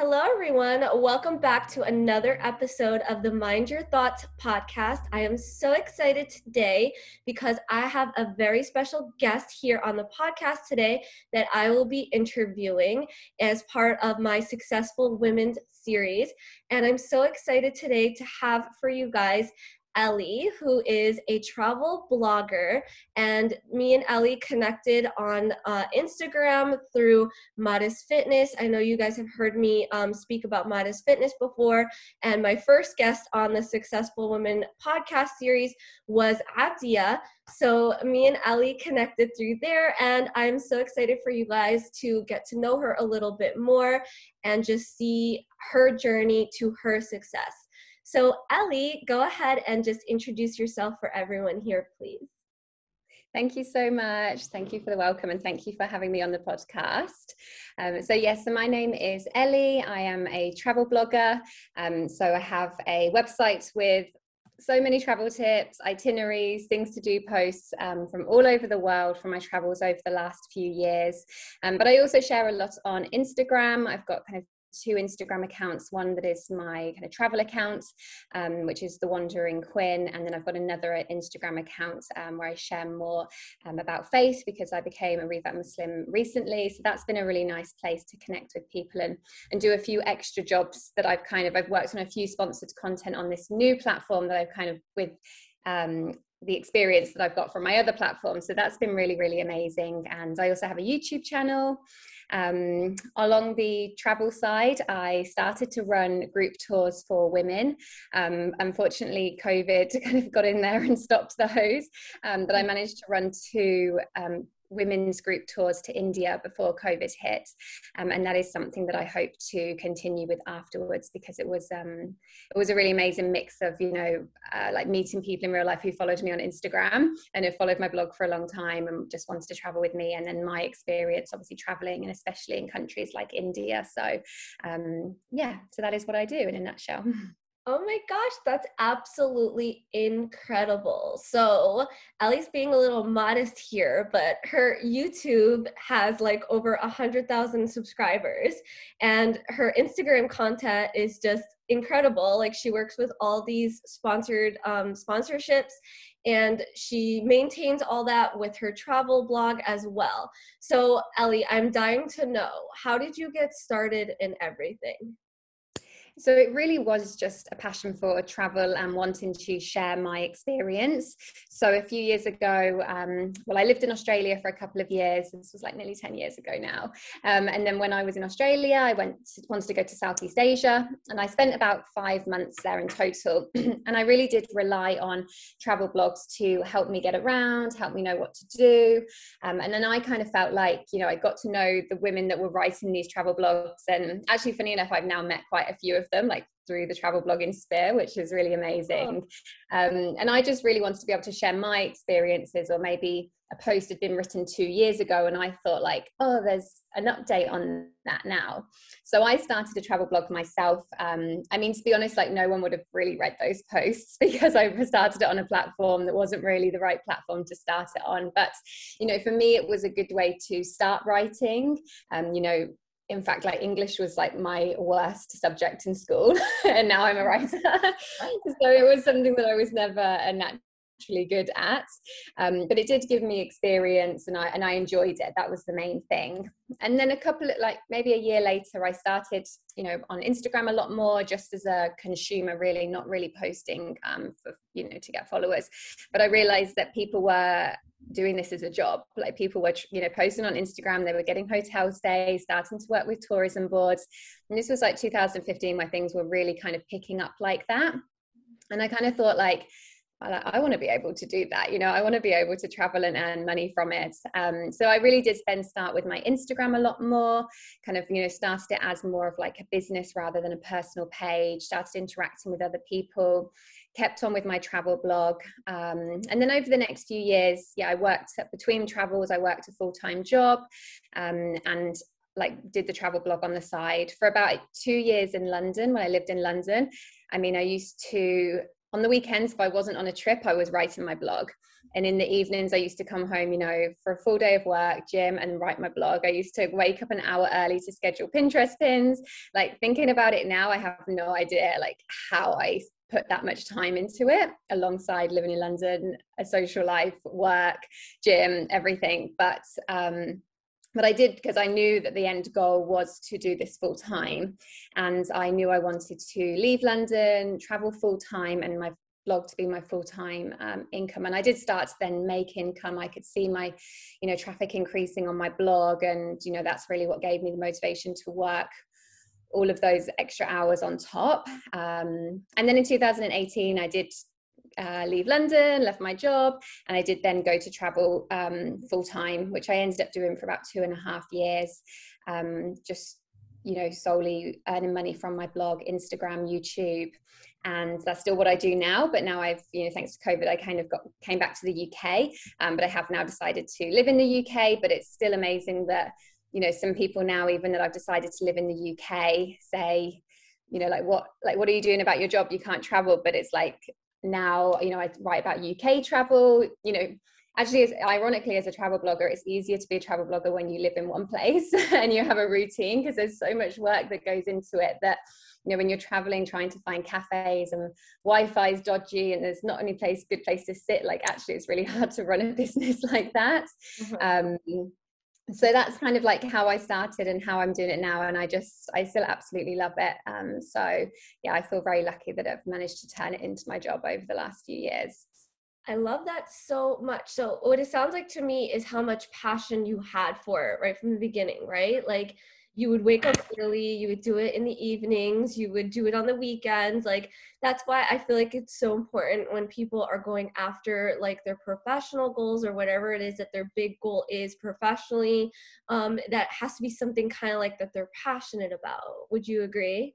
Hello, everyone. Welcome back to another episode of the Mind Your Thoughts podcast. I am so excited today because I have a very special guest here on the podcast today that I will be interviewing as part of my Successful Women's series. And I'm so excited today to have for you guys Ellie, who is a travel blogger. And me and Ellie connected on uh, Instagram through Modest Fitness. I know you guys have heard me um, speak about Modest Fitness before. And my first guest on the Successful Women podcast series was Abdia. So me and Ellie connected through there. And I'm so excited for you guys to get to know her a little bit more and just see her journey to her success. So, Ellie, go ahead and just introduce yourself for everyone here, please. Thank you so much. Thank you for the welcome and thank you for having me on the podcast. Um, so, yes, so my name is Ellie. I am a travel blogger. Um, so, I have a website with so many travel tips, itineraries, things to do posts um, from all over the world from my travels over the last few years. Um, but I also share a lot on Instagram. I've got kind of two Instagram accounts. One that is my kind of travel account, um, which is the Wandering Quinn, and then I've got another Instagram account um, where I share more um, about faith because I became a revert Muslim recently. So that's been a really nice place to connect with people and and do a few extra jobs that I've kind of I've worked on a few sponsored content on this new platform that I've kind of with um, the experience that I've got from my other platforms. So that's been really, really amazing. And I also have a YouTube channel. Um, along the travel side, I started to run group tours for women. Um, unfortunately, COVID kind of got in there and stopped those, um, but I managed to run two um, women's group tours to India before COVID hit, um, and that is something that I hope to continue with afterwards because it was um, it was a really amazing mix of you know uh, like meeting people in real life who followed me on Instagram and have followed my blog for a long time and just wanted to travel with me, and then my experience obviously traveling and especially in countries like India. So um, yeah, so that is what I do in a nutshell. Oh my gosh, that's absolutely incredible. So, Ellie's being a little modest here, but her YouTube has like over a hundred thousand subscribers, and her Instagram content is just incredible. Like she works with all these sponsored um, sponsorships, and she maintains all that with her travel blog as well. So, Ellie, I'm dying to know how did you get started in everything? So it really was just a passion for travel and wanting to share my experience. So a few years ago, um, well, I lived in Australia for a couple of years. This was like nearly 10 years ago now. Um, and then when I was in Australia, I went to, wanted to go to Southeast Asia and I spent about five months there in total. and I really did rely on travel blogs to help me get around, help me know what to do. Um, and then I kind of felt like, you know, I got to know the women that were writing these travel blogs. And actually, funny enough, I've now met quite a few of them, like through the travel blogging sphere, which is really amazing. Oh. Um, and I just really wanted to be able to share my experiences, or maybe a post had been written two years ago, and I thought like, oh, there's an update on that now. So I started a travel blog myself. Um, I mean, to be honest, like no one would have really read those posts because I started it on a platform that wasn't really the right platform to start it on. But you know, for me, it was a good way to start writing. Um, you know, in fact like english was like my worst subject in school and now i'm a writer. So it was something that i was never a naturally good at. Um, but it did give me experience and i and i enjoyed it. That was the main thing. And then a couple of like maybe a year later i started you know on instagram a lot more just as a consumer really not really posting um, for you know to get followers. But i realized that people were doing this as a job. Like people were you know posting on instagram. They were getting hotel stays starting to work with tourism boards. And this was like 2015 where things were really kind of picking up like that. And i kind of thought like I want to be able to do that. You know, I want to be able to travel and earn money from it. Um, so I really did then start with my Instagram a lot more, kind of, you know, started it as more of like a business rather than a personal page, started interacting with other people, kept on with my travel blog. Um, and then over the next few years, yeah, I worked between travels, I worked a full time job um, and like did the travel blog on the side for about two years in London when I lived in London. I mean, I used to on the weekends if i wasn't on a trip i was writing my blog. And in the evenings i used to come home you know for a full day of work gym and write my blog. I used to wake up an hour early to schedule pinterest pins. Like thinking about it now i have no idea like how i put that much time into it alongside living in london a social life work gym everything. But um but I did because I knew that the end goal was to do this full time. And I knew I wanted to leave London, travel full time, and my blog to be my full-time um, income. And i did start to then make income. I could see my you know traffic increasing on my blog and you know that's really what gave me the motivation to work all of those extra hours on top. Um, and then in 2018 i did uh, leave London, left my job, and I did then go to travel um, full time, which I ended up doing for about two and a half years, um, just you know solely earning money from my blog, Instagram, YouTube, and that's still what I do now. But now I've, you know, thanks to COVID, I kind of got came back to the UK. Um, but I have now decided to live in the UK. But it's still amazing that you know some people now, even that I've decided to live in the UK, say, you know, like what, like what are you doing about your job? You can't travel, but it's like now, you know, I write about UK travel. You know, actually as, ironically as a travel blogger it's easier to be a travel blogger when you live in one place and you have a routine because there's so much work that goes into it that you know when you're traveling trying to find cafes and wi-fi is dodgy and there's not any place good place to sit like actually it's really hard to run a business like that mm-hmm. um, so that's kind of like how I started and how I'm doing it now. And I just, I still absolutely love it. Um, so yeah, I feel very lucky that I've managed to turn it into my job over the last few years. I love that so much. So what it sounds like to me is how much passion you had for it right from the beginning, right? Like you would wake up early, you would do it in the evenings, you would do it on the weekends. Like that's why I feel like it's so important when people are going after like their professional goals or whatever it is that their big goal is professionally. Um, that has to be something kind of like that they're passionate about. Would you agree?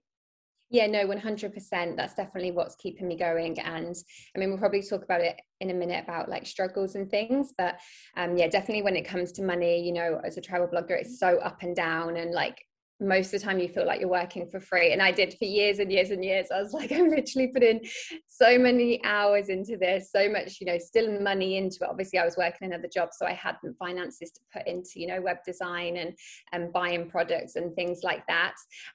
Yeah, no, 100%. That's definitely what's keeping me going. And I mean, we'll probably talk about it in a minute about like struggles and things. But um, yeah, definitely when it comes to money, you know, as a travel blogger, it's so up and down. And like most of the time you feel like you're working for free. And i did for years and years and years. I was like i'm literally putting so many hours into this so much you know still money into it. Obviously i was working another job so i hadn't finances to put into you know web design and and buying products and things like that.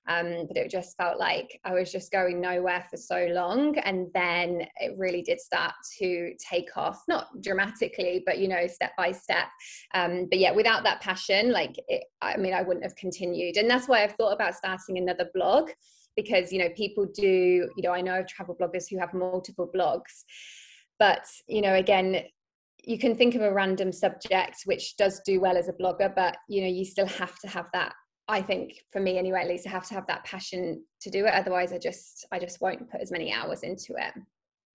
Um, but it just felt like i was just going nowhere for so long. And then it really did start to take off not dramatically but you know step by step. Um, but yeah without that passion like it, i mean i wouldn't have continued. And that's why I've thought about starting another blog because you know people do you know I know of travel bloggers who have multiple blogs but you know again you can think of a random subject which does do well as a blogger but you know you still have to have that I think for me anyway at least I have to have that passion to do it otherwise I just I just won't put as many hours into it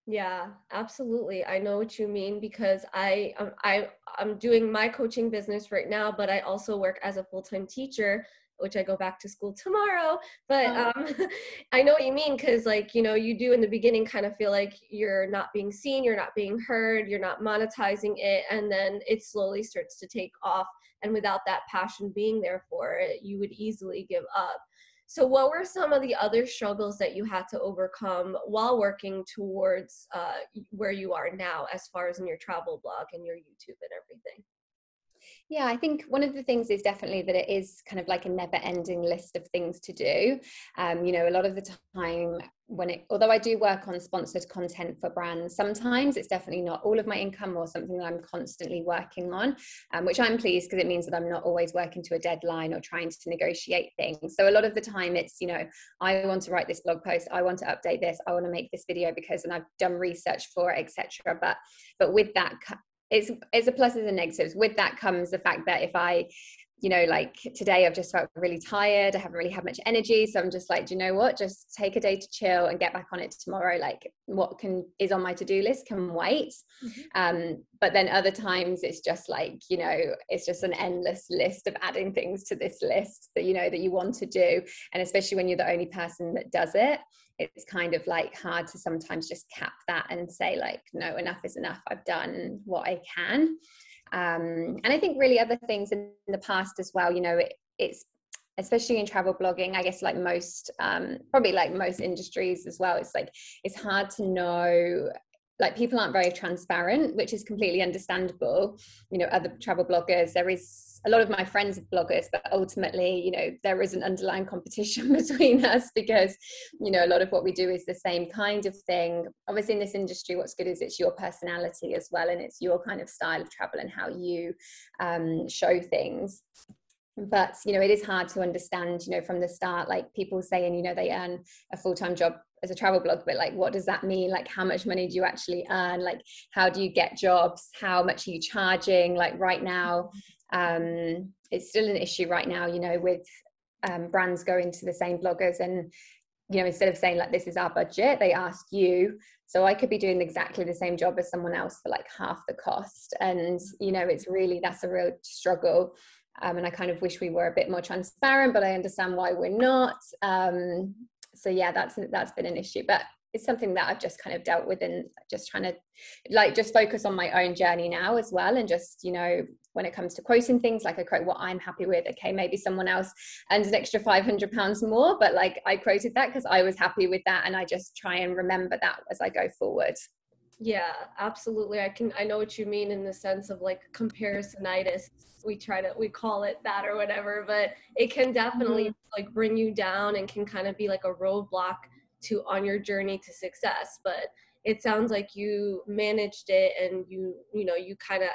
yeah, absolutely. I know what you mean because I um, I I'm doing my coaching business right now, but I also work as a full-time teacher which I go back to school tomorrow. But oh. um, I know what you mean because, like, you know, you do in the beginning kind of feel like you're not being seen, you're not being heard, you're not monetizing it, and then it slowly starts to take off. And without that passion being there for it, you would easily give up. So, what were some of the other struggles that you had to overcome while working towards uh, where you are now, as far as in your travel blog and your YouTube and everything? Yeah, I think one of the things is definitely that it is kind of like a never ending list of things to do. Um, you know, a lot of the time when it, although I do work on sponsored content for brands, sometimes it's definitely not all of my income or something that I'm constantly working on, um, which I'm pleased because it means that I'm not always working to a deadline or trying to negotiate things. So a lot of the time it's, you know, I want to write this blog post, I want to update this, I want to make this video because, and I've done research for it, etc. But, but with that it's it's a pluses and negatives. With that comes the fact that if I you know, like today I've just felt really tired. I haven't really had much energy. So I'm just like, do you know what? Just take a day to chill and get back on it tomorrow. Like what can is on my to-do list can wait. Mm-hmm. Um, but then other times it's just like, you know, it's just an endless list of adding things to this list that you know that you want to do. And especially when you're the only person that does it, it's kind of like hard to sometimes just cap that and say, like, no, enough is enough. I've done what I can. Um, and I think really other things in the past as well, you know, it, it's especially in travel blogging, I guess like most, um, probably like most industries as well, it's like, it's hard to know like people aren't very transparent which is completely understandable you know other travel bloggers there is a lot of my friends are bloggers but ultimately you know there is an underlying competition between us because you know a lot of what we do is the same kind of thing. Obviously in this industry what's good is it's your personality as well and it's your kind of style of travel and how you um, show things. But you know it is hard to understand you know from the start like people saying you know they earn a full-time job as a travel blog but like what does that mean? Like how much money do you actually earn? Like how do you get jobs? How much are you charging? Like right now um it's still an issue right now you know with um, brands going to the same bloggers and you know instead of saying like this is our budget they ask you. So i could be doing exactly the same job as someone else for like half the cost. And you know it's really that's a real struggle. Um, and I kind of wish we were a bit more transparent, but I understand why we're not. Um, so yeah, that's that's been an issue, but it's something that I've just kind of dealt with and just trying to like just focus on my own journey now as well, and just you know when it comes to quoting things, like I quote what I'm happy with. Okay, maybe someone else earns an extra five hundred pounds more, but like I quoted that because I was happy with that, and I just try and remember that as I go forward. Yeah, absolutely. I can I know what you mean in the sense of like comparisonitis we try to we call it that or whatever but it can definitely mm-hmm. like bring you down and can kind of be like a roadblock to on your journey to success but it sounds like you managed it and you you know you kind of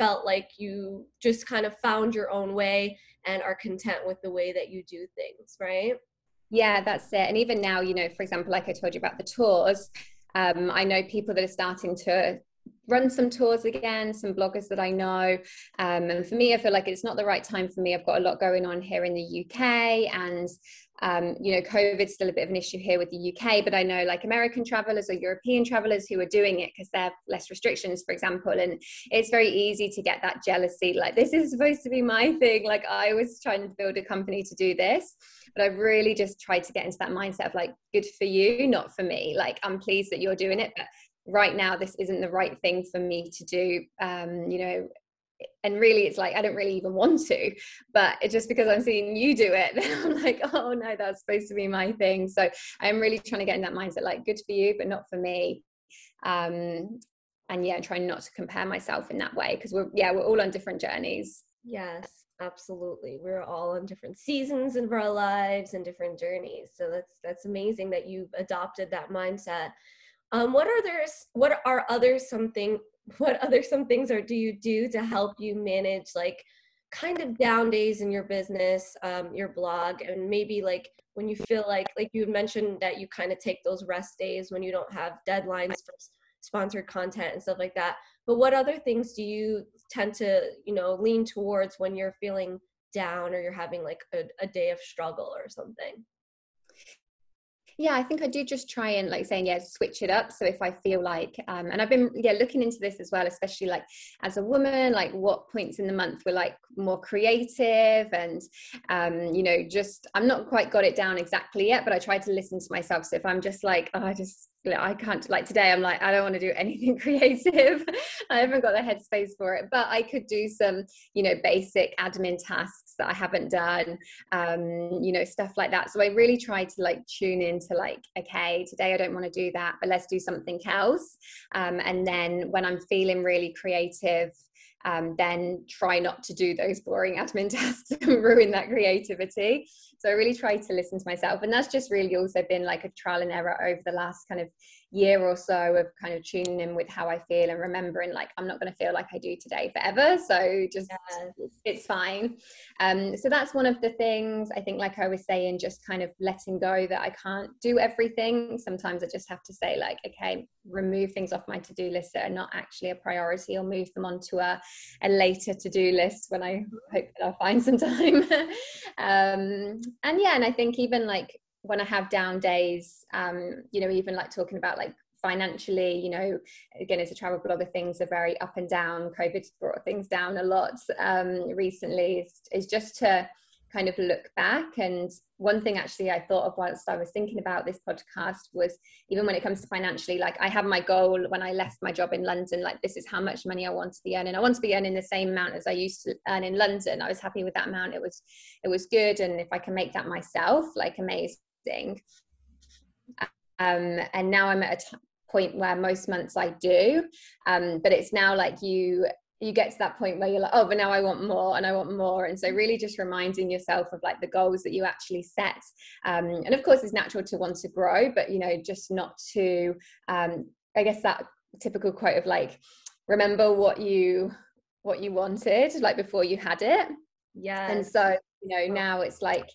felt like you just kind of found your own way and are content with the way that you do things right yeah that's it and even now you know for example like i told you about the tours um, i know people that are starting to run some tours again, some bloggers that I know. Um, and for me, I feel like it's not the right time for me. I've got a lot going on here in the UK, and um, you know, COVID's still a bit of an issue here with the UK. But I know like American travelers or European travelers who are doing it because they have less restrictions, for example. And it's very easy to get that jealousy. Like this is supposed to be my thing. Like I was trying to build a company to do this, but I've really just tried to get into that mindset of like, good for you, not for me. Like I'm pleased that you're doing it, but right now this isn't the right thing for me to do um you know and really it's like i don't really even want to but it's just because i'm seeing you do it then i'm like oh no that's supposed to be my thing. So i'm really trying to get in that mindset like good for you but not for me. Um and yeah trying not to compare myself in that way because we're yeah we're all on different journeys. Yes absolutely. We're all on different seasons of our lives and different journeys so that's that's amazing that you've adopted that mindset. Um, what are there's what are other something what other some things are do you do to help you manage like kind of down days in your business, um, your blog, and maybe like when you feel like like you mentioned that you kind of take those rest days when you don't have deadlines for sponsored content and stuff like that. But what other things do you tend to you know lean towards when you're feeling down or you're having like a, a day of struggle or something? Yeah i think i do just try and like saying yeah switch it up. So if i feel like um and i've been yeah looking into this as well especially like as a woman like what points in the month were like more creative and um you know just i'm not quite got it down exactly yet but i try to listen to myself. So if i'm just like oh, i just I can't like today I'm like I don't want to do anything creative. I haven't got the headspace for it but I could do some you know basic admin tasks that I haven't done um you know stuff like that. So I really try to like tune into like okay today I don't want to do that but let's do something else. Um and then when I'm feeling really creative um, then try not to do those boring admin tasks and ruin that creativity. So I really try to listen to myself. And that's just really also been like a trial and error over the last kind of year or so of kind of tuning in with how I feel and remembering like I'm not going to feel like I do today forever. So just it's fine. Um, so that's one of the things I think, like I was saying, just kind of letting go that I can't do everything. Sometimes I just have to say like, okay, remove things off my to-do list that are not actually a priority or move them onto a, a later to-do list when I hope that I'll find some time. um, and yeah, and I think even like when I have down days, um, you know, even like talking about like financially, you know, again, as a travel blogger, things are very up and down. covid brought things down a lot um, recently. Is, is just to kind of look back. And one thing actually I thought of whilst I was thinking about this podcast was even when it comes to financially, like I have my goal when I left my job in London, like this is how much money I want to be earning. I want to be earning the same amount as I used to earn in London. I was happy with that amount. It was it was good. And if I can make that myself, like amazing um, and now I'm at a t- point where most months I do. Um, but it's now like you you get to that point where you're like, oh, but now I want more and I want more. And so really just reminding yourself of like the goals that you actually set. Um, and of course it's natural to want to grow, but you know, just not to um, I guess that typical quote of like, remember what you what you wanted, like before you had it. Yeah. And so, you know, now it's like,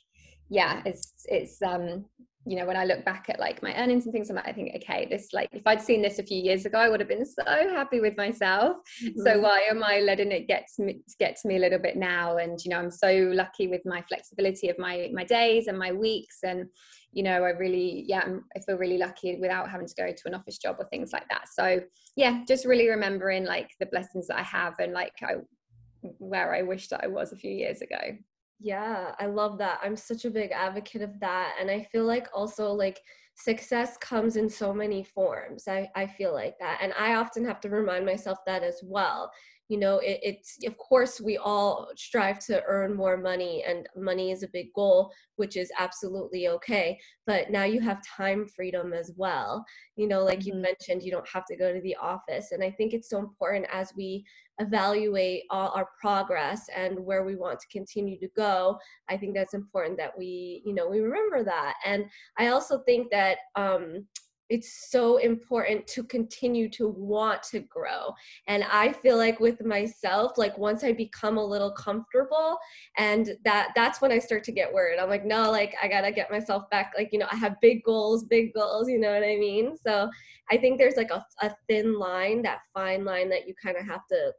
yeah, it's it's um you know when i look back at like my earnings and things i'm like i think okay this like if i'd seen this a few years ago i would have been so happy with myself. Mm-hmm. so why am i letting it get to me get to me a little bit now? And you know i'm so lucky with my flexibility of my my days and my weeks. And you know i really yeah i feel really lucky without having to go to an office job or things like that. So yeah just really remembering like the blessings that i have and like I, where i wish that i was a few years ago yeah, I love that. I'm such a big advocate of that. And I feel like also like success comes in so many forms. I, I feel like that. And I often have to remind myself that as well you know it, it's of course we all strive to earn more money and money is a big goal which is absolutely okay but now you have time freedom as well you know like mm-hmm. you mentioned you don't have to go to the office and i think it's so important as we evaluate all our progress and where we want to continue to go i think that's important that we you know we remember that. And i also think that um it's so important to continue to want to grow. And i feel like with myself like once i become a little comfortable and that that's when i start to get worried. I'm like no like i gotta get myself back like you know i have big goals big goals you know what i mean? So i think there's like a, a thin line that fine line that you kind of have to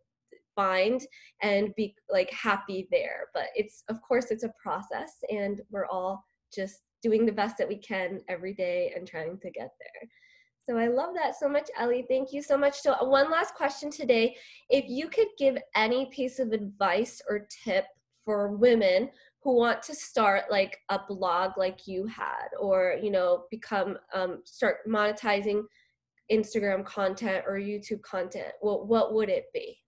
find and be like happy there but it's of course it's a process and we're all just doing the best that we can every day and trying to get there. So I love that so much, Ellie. Thank you so much. So one last question today. If you could give any piece of advice or tip for women who want to start like a blog like you had or you know become um, start monetizing instagram content or youtube content what, what would it be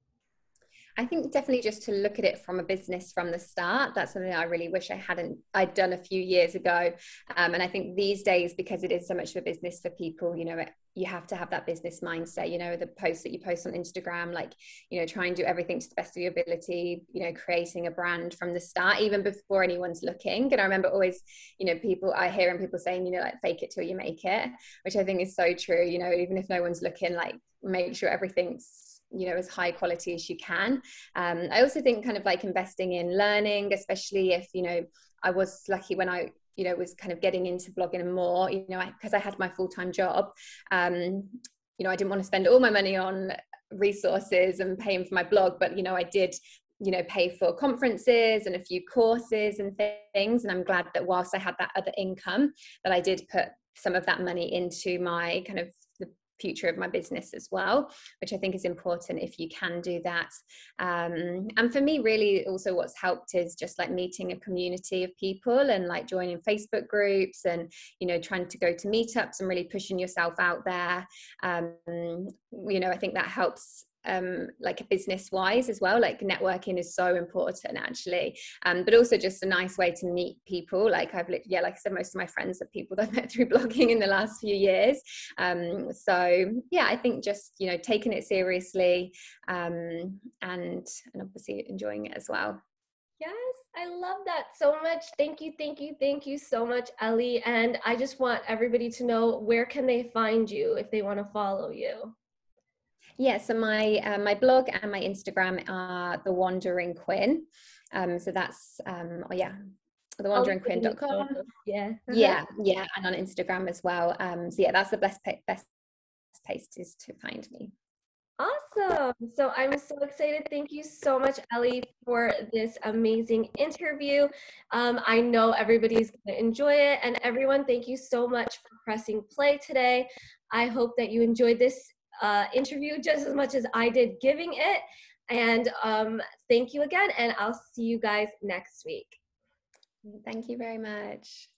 I think definitely just to look at it from a business from the start. That's something I really wish I hadn't I'd done a few years ago. Um, and I think these days, because it is so much of a business for people, you know, it, you have to have that business mindset. You know, the posts that you post on Instagram, like you know, try and do everything to the best of your ability. You know, creating a brand from the start, even before anyone's looking. And I remember always, you know, people I hearing people saying, you know, like fake it till you make it, which I think is so true. You know, even if no one's looking, like make sure everything's you know as high quality as you can. Um, i also think kind of like investing in learning especially if you know i was lucky when i you know was kind of getting into blogging more you know because I, I, had my full-time job um, you know i didn't want to spend all my money on resources and paying for my blog but you know i did you know pay for conferences and a few courses and things and i'm glad that whilst i had that other income that i did put some of that money into my kind of future of my business as well, which I think is important if you can do that. Um, and for me, really, also what's helped is just like meeting a community of people and like joining Facebook groups and, you know, trying to go to meetups and really pushing yourself out there. Um, you know, I think that helps um, like business wise as well like networking is so important actually um, but also just a nice way to meet people like i've yeah like i said most of my friends are people that i've met through blogging in the last few years um, so yeah i think just you know taking it seriously um, and and obviously enjoying it as well Yes, I love that so much. Thank you, thank you, thank you so much, Ellie. And I just want everybody to know where can they find you if they want to follow you. Yeah, so my uh, my blog and my Instagram are the Wandering Quinn. Um, so that's um, oh yeah, thewanderingquinn.com. Yeah, yeah, yeah, and on Instagram as well. Um, so yeah, that's the best best place is to find me. Awesome. So I'm so excited. Thank you so much, Ellie, for this amazing interview. Um, I know everybody's going to enjoy it. And everyone, thank you so much for pressing play today. I hope that you enjoyed this uh, interview just as much as I did giving it. And um, thank you again, and I'll see you guys next week. Thank you very much.